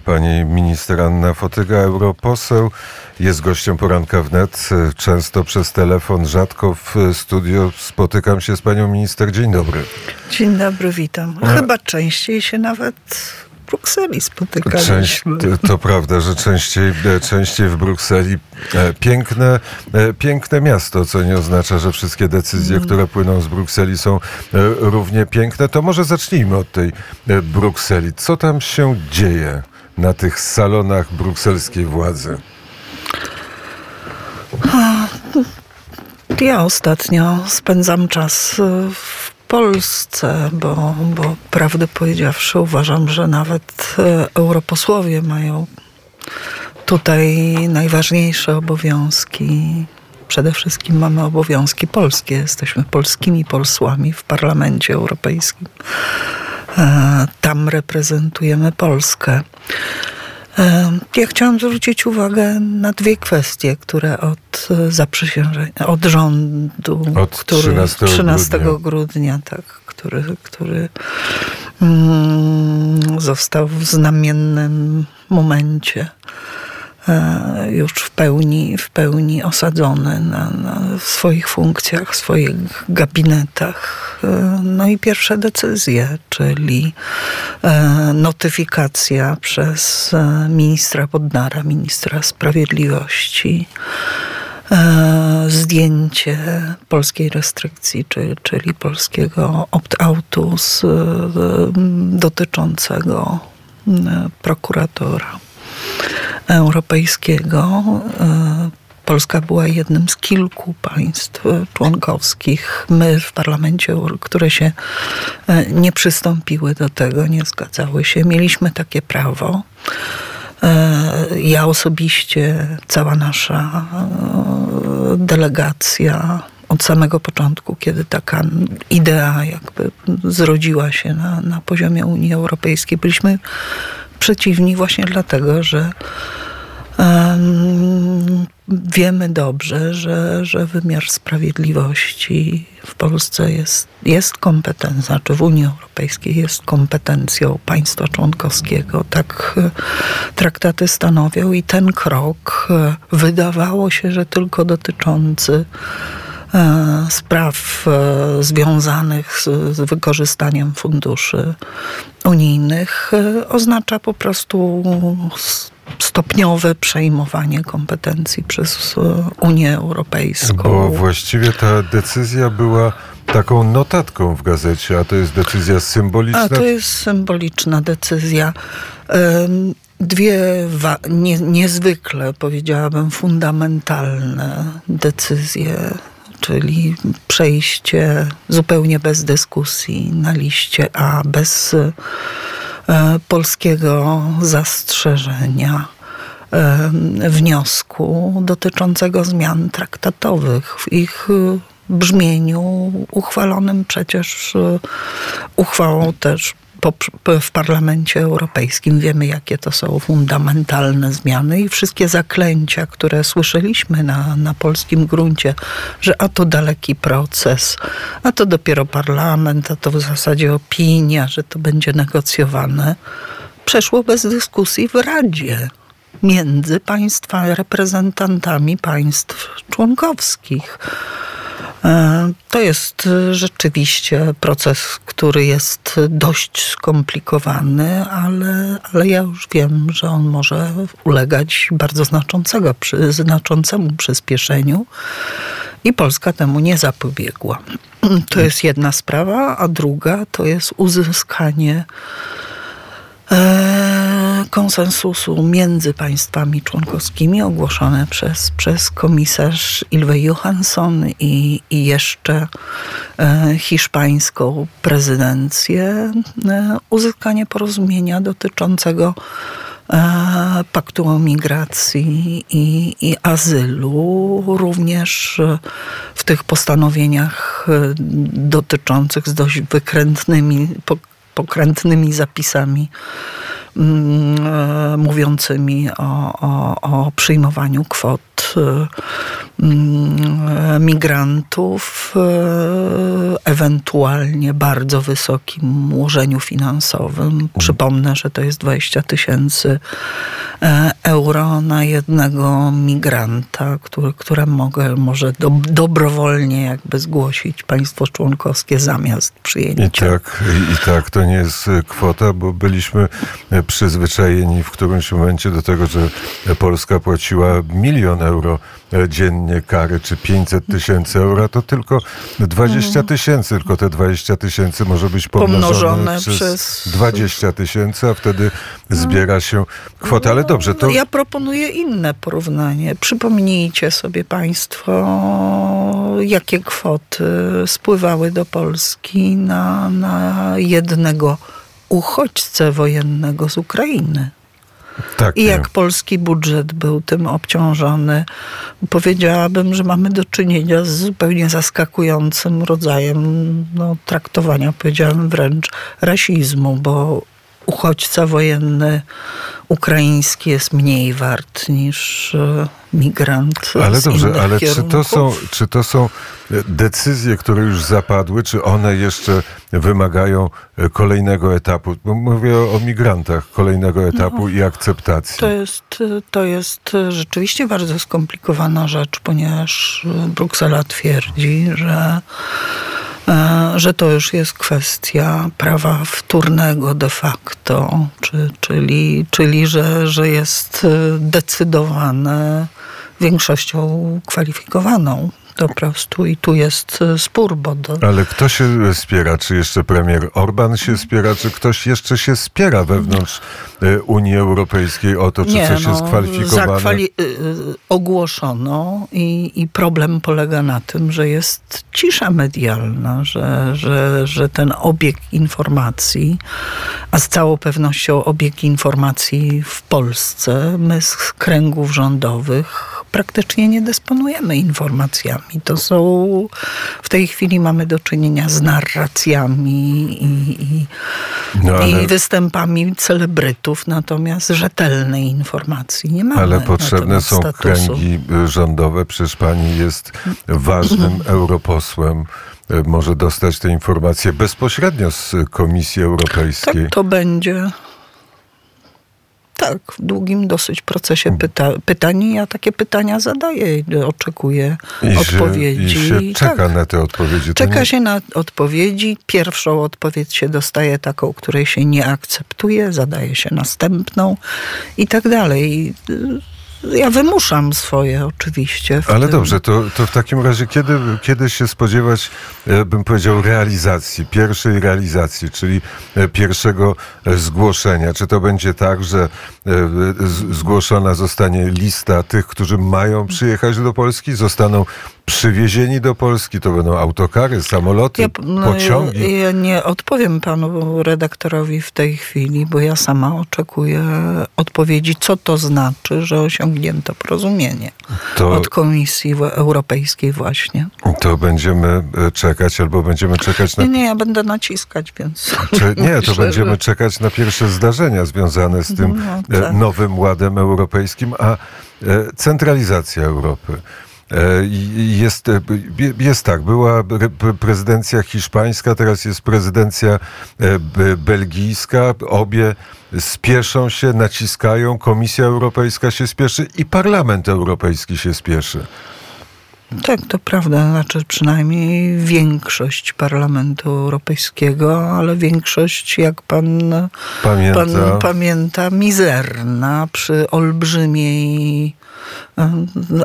Pani minister Anna Fotyga, europoseł, jest gościem poranka wnet. Często przez telefon, rzadko w studio spotykam się z panią minister. Dzień dobry. Dzień dobry, witam. Chyba częściej się nawet w Brukseli spotykaliśmy. Część, to prawda, że częściej, częściej w Brukseli. E, Piękne, e, piękne miasto, co nie oznacza, że wszystkie decyzje, które płyną z Brukseli są e, równie piękne. To może zacznijmy od tej Brukseli. Co tam się dzieje na tych salonach brukselskiej władzy? Ja ostatnio spędzam czas y, w Polsce, bo, bo prawdę powiedziawszy uważam, że nawet y, europosłowie mają tutaj najważniejsze obowiązki. Przede wszystkim mamy obowiązki polskie. Jesteśmy polskimi posłami w Parlamencie Europejskim. E, Tam reprezentujemy Polskę. E, Ja chciałam zwrócić uwagę na dwie kwestie, które od e, zaprzysiężenia, od rządu, Od który 13 13 grudnia. grudnia, tak, który, który mm, został w znamiennym momencie już w pełni, w pełni osadzony na, na w swoich funkcjach, w swoich gabinetach. E, No i pierwsze decyzje, czyli e, notyfikacja przez e, ministra Bodnara, ministra sprawiedliwości, e, zdjęcie polskiej restrykcji, czy, czyli polskiego opt-outu e, dotyczącego e, prokuratora europejskiego. E, Polska była jednym z kilku państw członkowskich, my w parlamencie, które się e, nie przystąpiły do tego, nie zgadzały się. Mieliśmy takie prawo. E, Ja osobiście, cała nasza delegacja od samego początku, kiedy taka idea jakby zrodziła się na, na poziomie Unii Europejskiej, byliśmy przeciwni właśnie dlatego, że Em, wiemy dobrze, że, że wymiar sprawiedliwości w Polsce jest, jest kompetencją, czy w Unii Europejskiej jest kompetencją państwa członkowskiego. Tak e, traktaty stanowią i ten krok e, wydawało się, że tylko dotyczący spraw e, związanych z, wykorzystaniem funduszy unijnych e, oznacza po prostu stopniowe przejmowanie kompetencji przez e, Unię Europejską. Bo właściwie ta decyzja była taką notatką w gazecie, a to jest decyzja symboliczna. A to jest symboliczna decyzja. Dwie nie, niezwykle, powiedziałabym, fundamentalne decyzje, czyli przejście zupełnie bez dyskusji na liście A, bez e, polskiego zastrzeżenia em, wniosku dotyczącego zmian traktatowych w ich e, brzmieniu uchwalonym przecież e, uchwałą też w Parlamencie Europejskim. Wiemy, jakie to są fundamentalne zmiany i wszystkie zaklęcia, które słyszeliśmy na, na polskim gruncie, że a to daleki proces, a to dopiero parlament, a to w zasadzie opinia, że to będzie negocjowane, przeszło bez dyskusji w Radzie między państwa, reprezentantami państw członkowskich. E, To jest e, rzeczywiście proces, który jest dość skomplikowany, ale, ale ja już wiem, że on może ulegać bardzo znaczącego, znaczącemu przyspieszeniu i Polska temu nie zapobiegła. To jest jedna sprawa, a druga to jest uzyskanie e, konsensusu między państwami członkowskimi ogłoszone przez, przez komisarz Ilve Johansson i, i jeszcze e, hiszpańską prezydencję, e, uzyskanie porozumienia dotyczącego e, paktu o migracji i, i azylu, również w tych postanowieniach dotyczących z dość wykrętnymi, po- pokrętnymi zapisami mówiącymi o, o, o przyjmowaniu kwot migrantów, ewentualnie bardzo wysokim ułożeniu finansowym. Przypomnę, że to jest 20 tysięcy euro na jednego migranta, który, które mogę, może do, dobrowolnie jakby zgłosić państwo członkowskie zamiast przyjęcia. I tak, i tak to nie jest kwota, bo byliśmy przyzwyczajeni w którymś momencie do tego, że Polska płaciła milion euro dziennie kary, czy 500 tysięcy euro, to tylko 20 tysięcy, tylko te 20 tysięcy może być pomnożone, Pomnożone przez, przez- 20 tysięcy, a wtedy zbiera się kwota. Ale dobrze, to... No, ja proponuję inne porównanie. Przypomnijcie sobie Państwo, jakie kwoty spływały do Polski na, na jednego uchodźcę wojennego z Ukrainy. tak, I jak polski budżet był tym obciążony, powiedziałabym, że mamy do czynienia z zupełnie zaskakującym rodzajem no, traktowania, powiedziałabym wręcz rasizmu, bo uchodźca wojenny ukraiński jest mniej wart niż e, migrant Ale dobrze, ale czy to, są, czy to są decyzje, które już zapadły, czy one jeszcze wymagają e, kolejnego etapu? Bo mówię o, o migrantach, kolejnego etapu i akceptacji. To jest, to jest rzeczywiście bardzo skomplikowana rzecz, ponieważ Bruksela twierdzi, że, e, że to już jest kwestia prawa wtórnego de facto, czy, czyli, czyli że, że jest decydowane większością kwalifikowaną. Po prostu i tu jest spór, bo do, Ale kto się spiera? Czy jeszcze premier Orban się spiera? Czy ktoś jeszcze się spiera wewnątrz e, Unii Europejskiej o to, czy coś jest kwalifikowane? no, zakwali- y, ogłoszono i, i problem polega na tym, że jest cisza medialna, że, że, że ten obieg informacji, a z całą pewnością obieg informacji w Polsce, my z kręgów rządowych praktycznie nie dysponujemy informacjami. To są, w tej chwili mamy do czynienia z narracjami i, i, No, ale- i występami celebrytów, natomiast rzetelnej informacji nie mamy. Ale potrzebne są statusu. kręgi y, rządowe. Przecież pani jest ważnym europosłem. Y, Może dostać te informacje bezpośrednio z Komisji Europejskiej. Tak, to będzie. Tak, w długim dosyć procesie pyta, pytań. Ja takie pytania zadaję i oczekuję I odpowiedzi. Się, I się czeka tak. na te odpowiedzi. Czeka nie- się na odpowiedzi. Pierwszą odpowiedź się dostaje taką, której się nie akceptuje, zadaje się następną i tak dalej. Ja wymuszam swoje oczywiście. Ale tym. dobrze, to, to w takim razie kiedy, kiedy się spodziewać, e, bym powiedział, realizacji, pierwszej realizacji, czyli e, pierwszego e, zgłoszenia? Czy to będzie tak, że zgłoszona zostanie lista tych, którzy mają przyjechać do Polski, zostaną przywiezieni do Polski, to będą autokary, samoloty, Ja, no, pociągi? ja, ja nie odpowiem panu redaktorowi w tej chwili, bo ja sama oczekuję odpowiedzi, co to znaczy, że osiągnięto porozumienie To- od Komisji Europejskiej właśnie. To będziemy e, czekać, albo będziemy czekać na Nie, nie, ja będę naciskać, więc... Czy, nie, to będziemy że- czekać na pierwsze zdarzenia związane z tym No, e, tak. nowym ładem europejskim, a e, centralizacja Europy. E, Jest, e, je- jest tak, była re- pre- prezydencja hiszpańska, teraz jest prezydencja e, be- belgijska. Obie spieszą się, naciskają, Komisja Europejska się spieszy i Parlament Europejski się spieszy. Tak, to prawda. Znaczy przynajmniej większość Parlamentu Europejskiego, ale większość, jak pan Pamięta. pan pamięta, mizerna przy olbrzymiej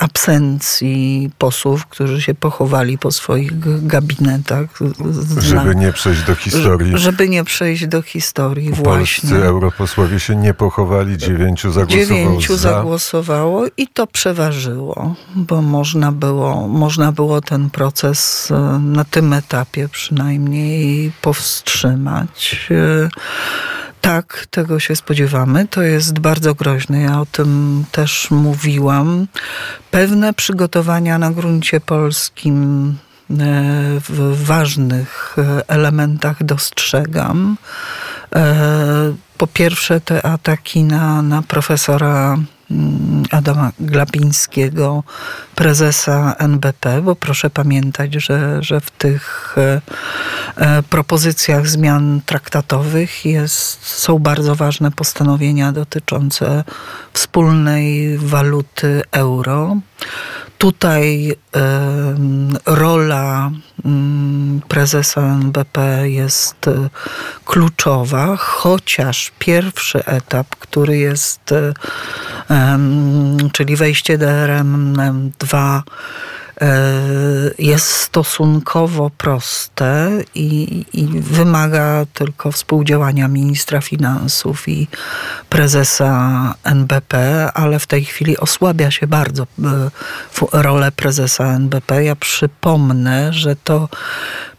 absencji posłów, którzy się pochowali po swoich gabinetach. z- Żeby na- nie przejść do historii. żeby nie przejść do historii właśnie. Polscy europosłowie się nie pochowali, dziewięciu zagłosowało Dziewięciu za. zagłosowało i to przeważyło, bo można było, można było ten proces e, na tym etapie przynajmniej powstrzymać. Tak, tego się spodziewamy. To jest bardzo groźne. Ja o tym też mówiłam. Pewne przygotowania na gruncie polskim e, w ważnych e, elementach dostrzegam. E, po pierwsze te ataki na, na profesora Adama Glapińskiego, prezesa NBP, bo proszę pamiętać, że, że w tych e, e, propozycjach zmian traktatowych jest, są bardzo ważne postanowienia dotyczące wspólnej waluty euro. Tutaj rola y, prezesa NBP jest y, kluczowa, chociaż pierwszy etap, który jest, czyli wejście DRM-2, jest stosunkowo proste i, i, wymaga tylko współdziałania ministra finansów i prezesa NBP, ale w tej chwili osłabia się bardzo rolę prezesa NBP. Ja przypomnę, że to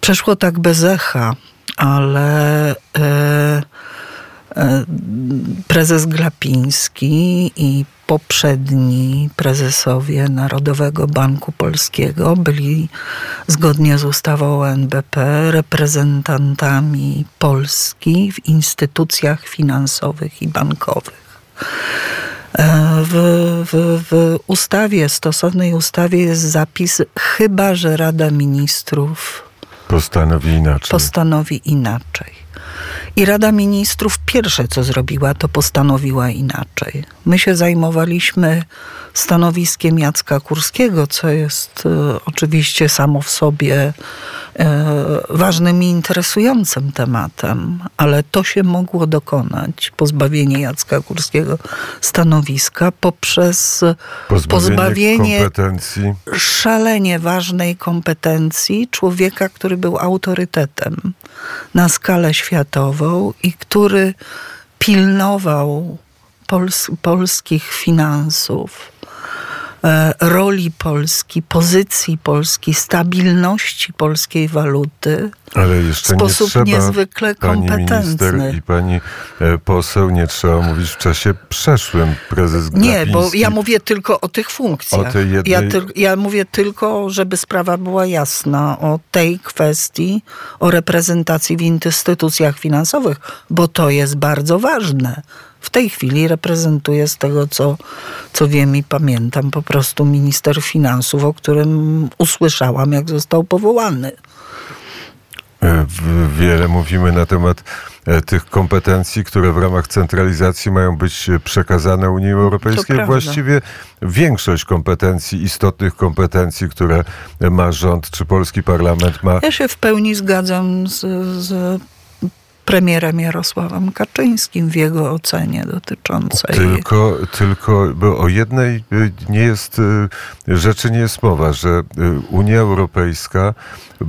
przeszło tak bez echa, ale e, e, prezes Glapiński i poprzedni prezesowie Narodowego Banku Polskiego byli zgodnie z ustawą o NBP reprezentantami Polski w instytucjach finansowych i bankowych. E, w, w, w ustawie, stosownej ustawie jest zapis, chyba że Rada Ministrów postanowi inaczej. Postanowi inaczej. I Rada Ministrów pierwsze, co zrobiła, to postanowiła inaczej. My się zajmowaliśmy stanowiskiem Jacka Kurskiego, co jest e, oczywiście samo w sobie ważnym i interesującym tematem, ale to się mogło dokonać, pozbawienie Jacka Kurskiego stanowiska poprzez pozbawienie, pozbawienie kompetencji. szalenie ważnej kompetencji człowieka, który był autorytetem na skalę światową i który pilnował pols polskich finansów E, roli Polski, pozycji Polski, stabilności polskiej waluty Ale jeszcze w sposób nie trzeba, niezwykle kompetentny. i pani e, poseł nie trzeba mówić w czasie przeszłym prezes Glapiński. Nie, bo ja mówię tylko o tych funkcjach. O tej jednej... ja, ty, ja mówię tylko, żeby sprawa była jasna, o tej kwestii, o reprezentacji w instytucjach finansowych, bo to jest bardzo ważne w tej chwili reprezentuje z tego, co, co wiem i pamiętam, po prostu minister finansów, o którym usłyszałam, jak został powołany. E, wiele mówimy na temat e, tych kompetencji, które w ramach centralizacji mają być przekazane Unii Europejskiej. Właściwie większość kompetencji, istotnych kompetencji, które ma rząd czy polski parlament ma. Ja się w pełni zgadzam z, z premierem Jarosławem Kaczyńskim w jego ocenie dotyczącej. Tylko, tylko bo o jednej y, nie jest, y, rzeczy nie jest mowa, że y, Unia Europejska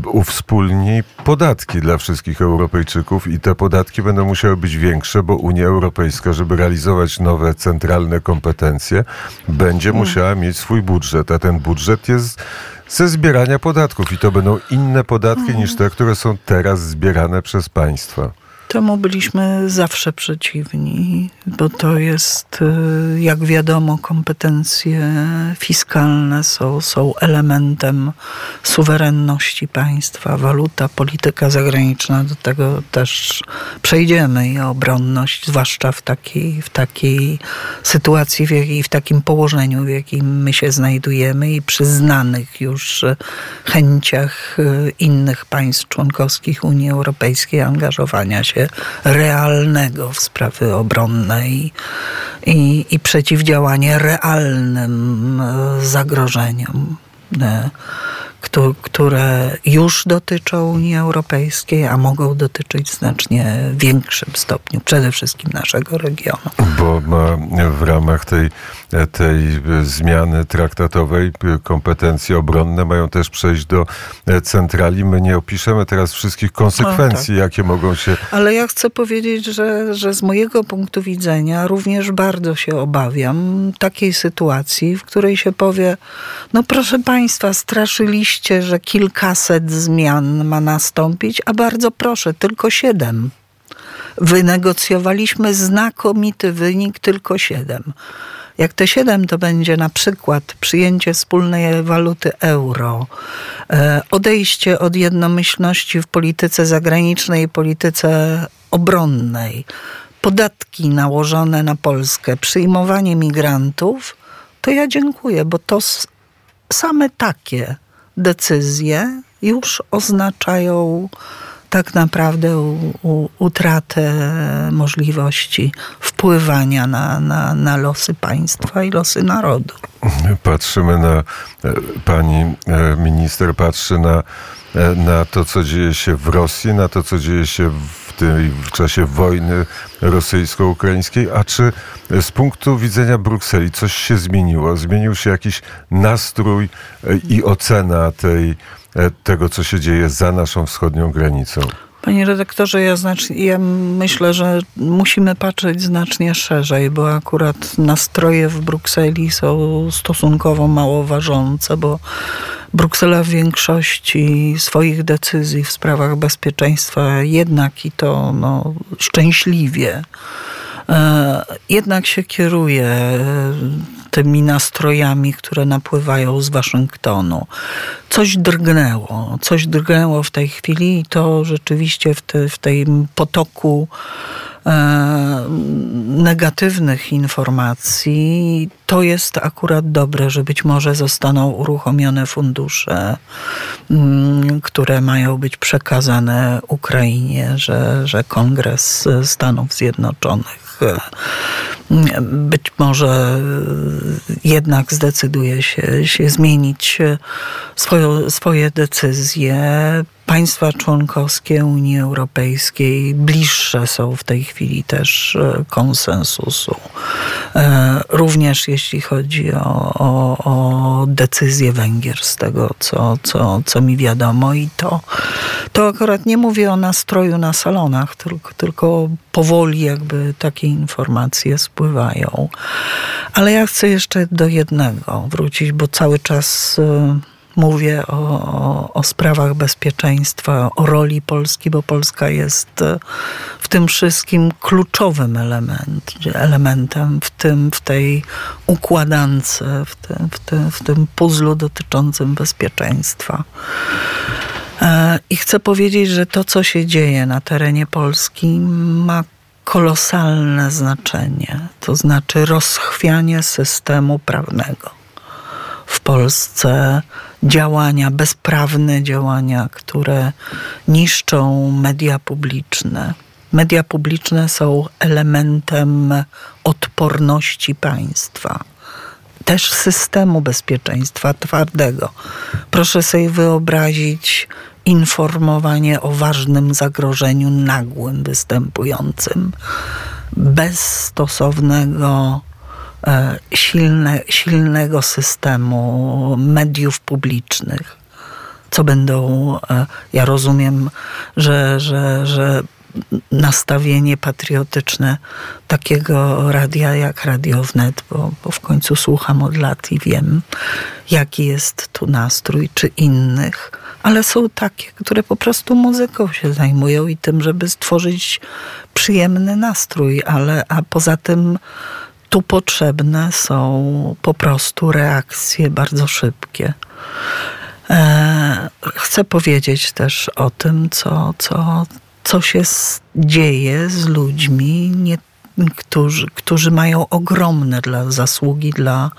uwspólni podatki dla wszystkich Europejczyków i te podatki będą musiały być większe, bo Unia Europejska, żeby realizować nowe centralne kompetencje, będzie hmm. musiała mieć swój budżet, a ten budżet jest ze zbierania podatków i to będą inne podatki niż te, które są teraz zbierane przez państwa. Temu byliśmy zawsze przeciwni, bo to jest, y, jak wiadomo, kompetencje fiskalne są, są elementem suwerenności państwa. Waluta, polityka zagraniczna, do tego też przejdziemy i obronność, zwłaszcza w takiej, w takiej sytuacji, w jakiej, w takim położeniu, w jakim my się znajdujemy i przy znanych już chęciach y, innych państw członkowskich Unii Europejskiej angażowania się realnego w sprawy obronne i, i, i przeciwdziałanie realnym e, zagrożeniom e, które już dotyczą Unii Europejskiej, a mogą dotyczyć w znacznie większym stopniu, przede wszystkim naszego regionu. Bo ma w ramach tej, tej zmiany traktatowej kompetencje obronne mają też przejść do centrali. My nie opiszemy teraz wszystkich konsekwencji, no, tak. jakie mogą się. Ale ja chcę powiedzieć, że, że z mojego punktu widzenia również bardzo się obawiam takiej sytuacji, w której się powie, no proszę Państwa, straszyliście że kilkaset zmian ma nastąpić, a bardzo proszę, tylko siedem. Wynegocjowaliśmy znakomity wynik, tylko siedem. Jak te siedem to będzie na przykład przyjęcie wspólnej waluty euro, e, odejście od jednomyślności w polityce zagranicznej i polityce obronnej, podatki nałożone na Polskę, przyjmowanie migrantów, to ja dziękuję, bo to same takie decyzje już oznaczają tak naprawdę u, u, utratę możliwości wpływania na, na, na losy państwa i losy narodu. Patrzymy na, e, pani e, minister patrzy na, e, na to, co dzieje się w Rosji, na to, co dzieje się w, tej, w czasie wojny rosyjsko-ukraińskiej, a czy z punktu widzenia Brukseli coś się zmieniło? Zmienił się jakiś nastrój i ocena tej, tego, co się dzieje za naszą wschodnią granicą? Panie redaktorze, ja, ja myślę, że musimy patrzeć znacznie szerzej, bo akurat nastroje w Brukseli są stosunkowo mało ważące, bo Bruksela w większości swoich decyzji w sprawach bezpieczeństwa jednak i to no, szczęśliwie e, jednak się kieruje tymi nastrojami, które napływają z Waszyngtonu. Coś drgnęło, coś drgnęło w tej chwili i to rzeczywiście w, te, w tym potoku e, negatywnych informacji, to jest akurat dobre, że być może zostaną uruchomione fundusze, mm, które mają być przekazane Ukrainie, że, że Kongres Stanów Zjednoczonych być może jednak zdecyduje się, się zmienić swoją, swoje decyzje. Państwa członkowskie Unii Europejskiej bliższe są w tej chwili też e, konsensusu. E, również jeśli chodzi o, o, o decyzję Węgier, z tego co, co, co mi wiadomo. I to, to akurat nie mówię o nastroju na salonach, tylko, tylko powoli jakby takie informacje spływają. Ale ja chcę jeszcze do jednego wrócić, bo cały czas e, mówię o, o, o, sprawach bezpieczeństwa, o roli Polski, bo Polska jest e, w tym wszystkim kluczowym element, elementem w, tym, w tej układance, w tym, w, tym, w tym puzzlu dotyczącym bezpieczeństwa. E, I chcę powiedzieć, że to, co się dzieje na terenie Polski, ma kolosalne znaczenie, to znaczy rozchwianie systemu prawnego w Polsce działania, bezprawne działania, które niszczą media publiczne. Media publiczne są elementem odporności państwa, też systemu bezpieczeństwa twardego. Proszę sobie wyobrazić informowanie o ważnym zagrożeniu nagłym występującym bez stosownego silne, silnego systemu mediów publicznych. Co będą, e, ja rozumiem, że, że, że nastawienie patriotyczne takiego radia jak Radio Wnet, bo, bo w końcu słucham od lat i wiem, jaki jest tu nastrój, czy innych, ale są takie, które po prostu muzyką się zajmują i tym, żeby stworzyć przyjemny nastrój, ale a poza tym tu potrzebne są po prostu reakcje bardzo szybkie. E, chcę powiedzieć też o tym, co, co, co się dzieje z ludźmi, nie, którzy, którzy mają ogromne dla, zasługi dla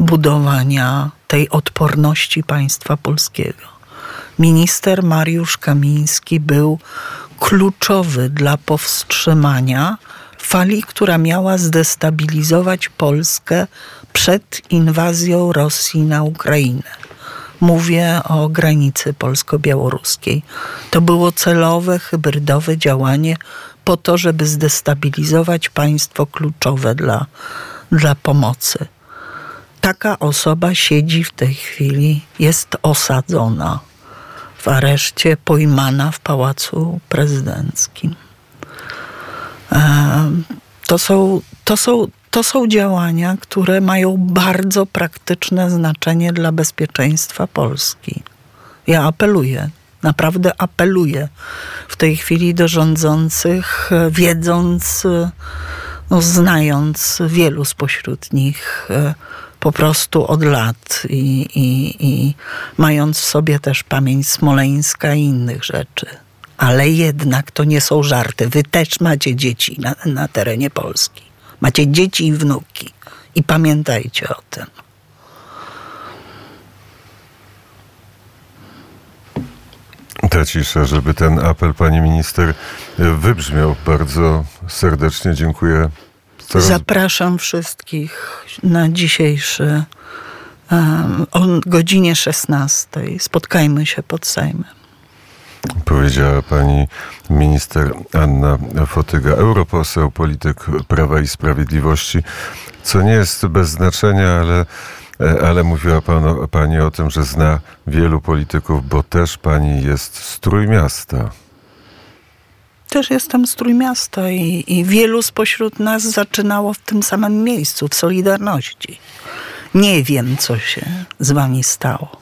budowania tej odporności państwa polskiego. Minister Mariusz Kamiński był kluczowy dla powstrzymania fali, która miała zdestabilizować Polskę przed inwazją Rosji na Ukrainę. Mówię o granicy polsko-białoruskiej. To było celowe, hybrydowe działanie po to, żeby zdestabilizować państwo kluczowe dla, dla pomocy. Taka osoba siedzi w tej chwili, jest osadzona w areszcie, pojmana w pałacu prezydenckim. To są, to, są, to są działania, które mają bardzo praktyczne znaczenie dla bezpieczeństwa Polski. Ja apeluję, naprawdę apeluję w tej chwili do rządzących, wiedząc, no, znając wielu spośród nich po prostu od lat i, i, i mając w sobie też pamięć Smoleńska i innych rzeczy Ale jednak to nie są żarty. Wy też macie dzieci na, na terenie Polski. Macie dzieci i wnuki. I pamiętajcie o tym. Ta cisza, żeby ten apel pani minister wybrzmiał. Bardzo serdecznie dziękuję. Coraz Zapraszam wszystkich na dzisiejszy um, o godzinie 16. Spotkajmy się pod Sejmem. Powiedziała pani minister Anna Fotyga, europoseł, polityk Prawa i Sprawiedliwości, co nie jest bez znaczenia, ale, ale mówiła pan, pani o tym, że zna wielu polityków, bo też pani jest z Trójmiasta. Też jestem z Trójmiasta i, i wielu spośród nas zaczynało w tym samym miejscu, w Solidarności. Nie wiem, co się z wami stało.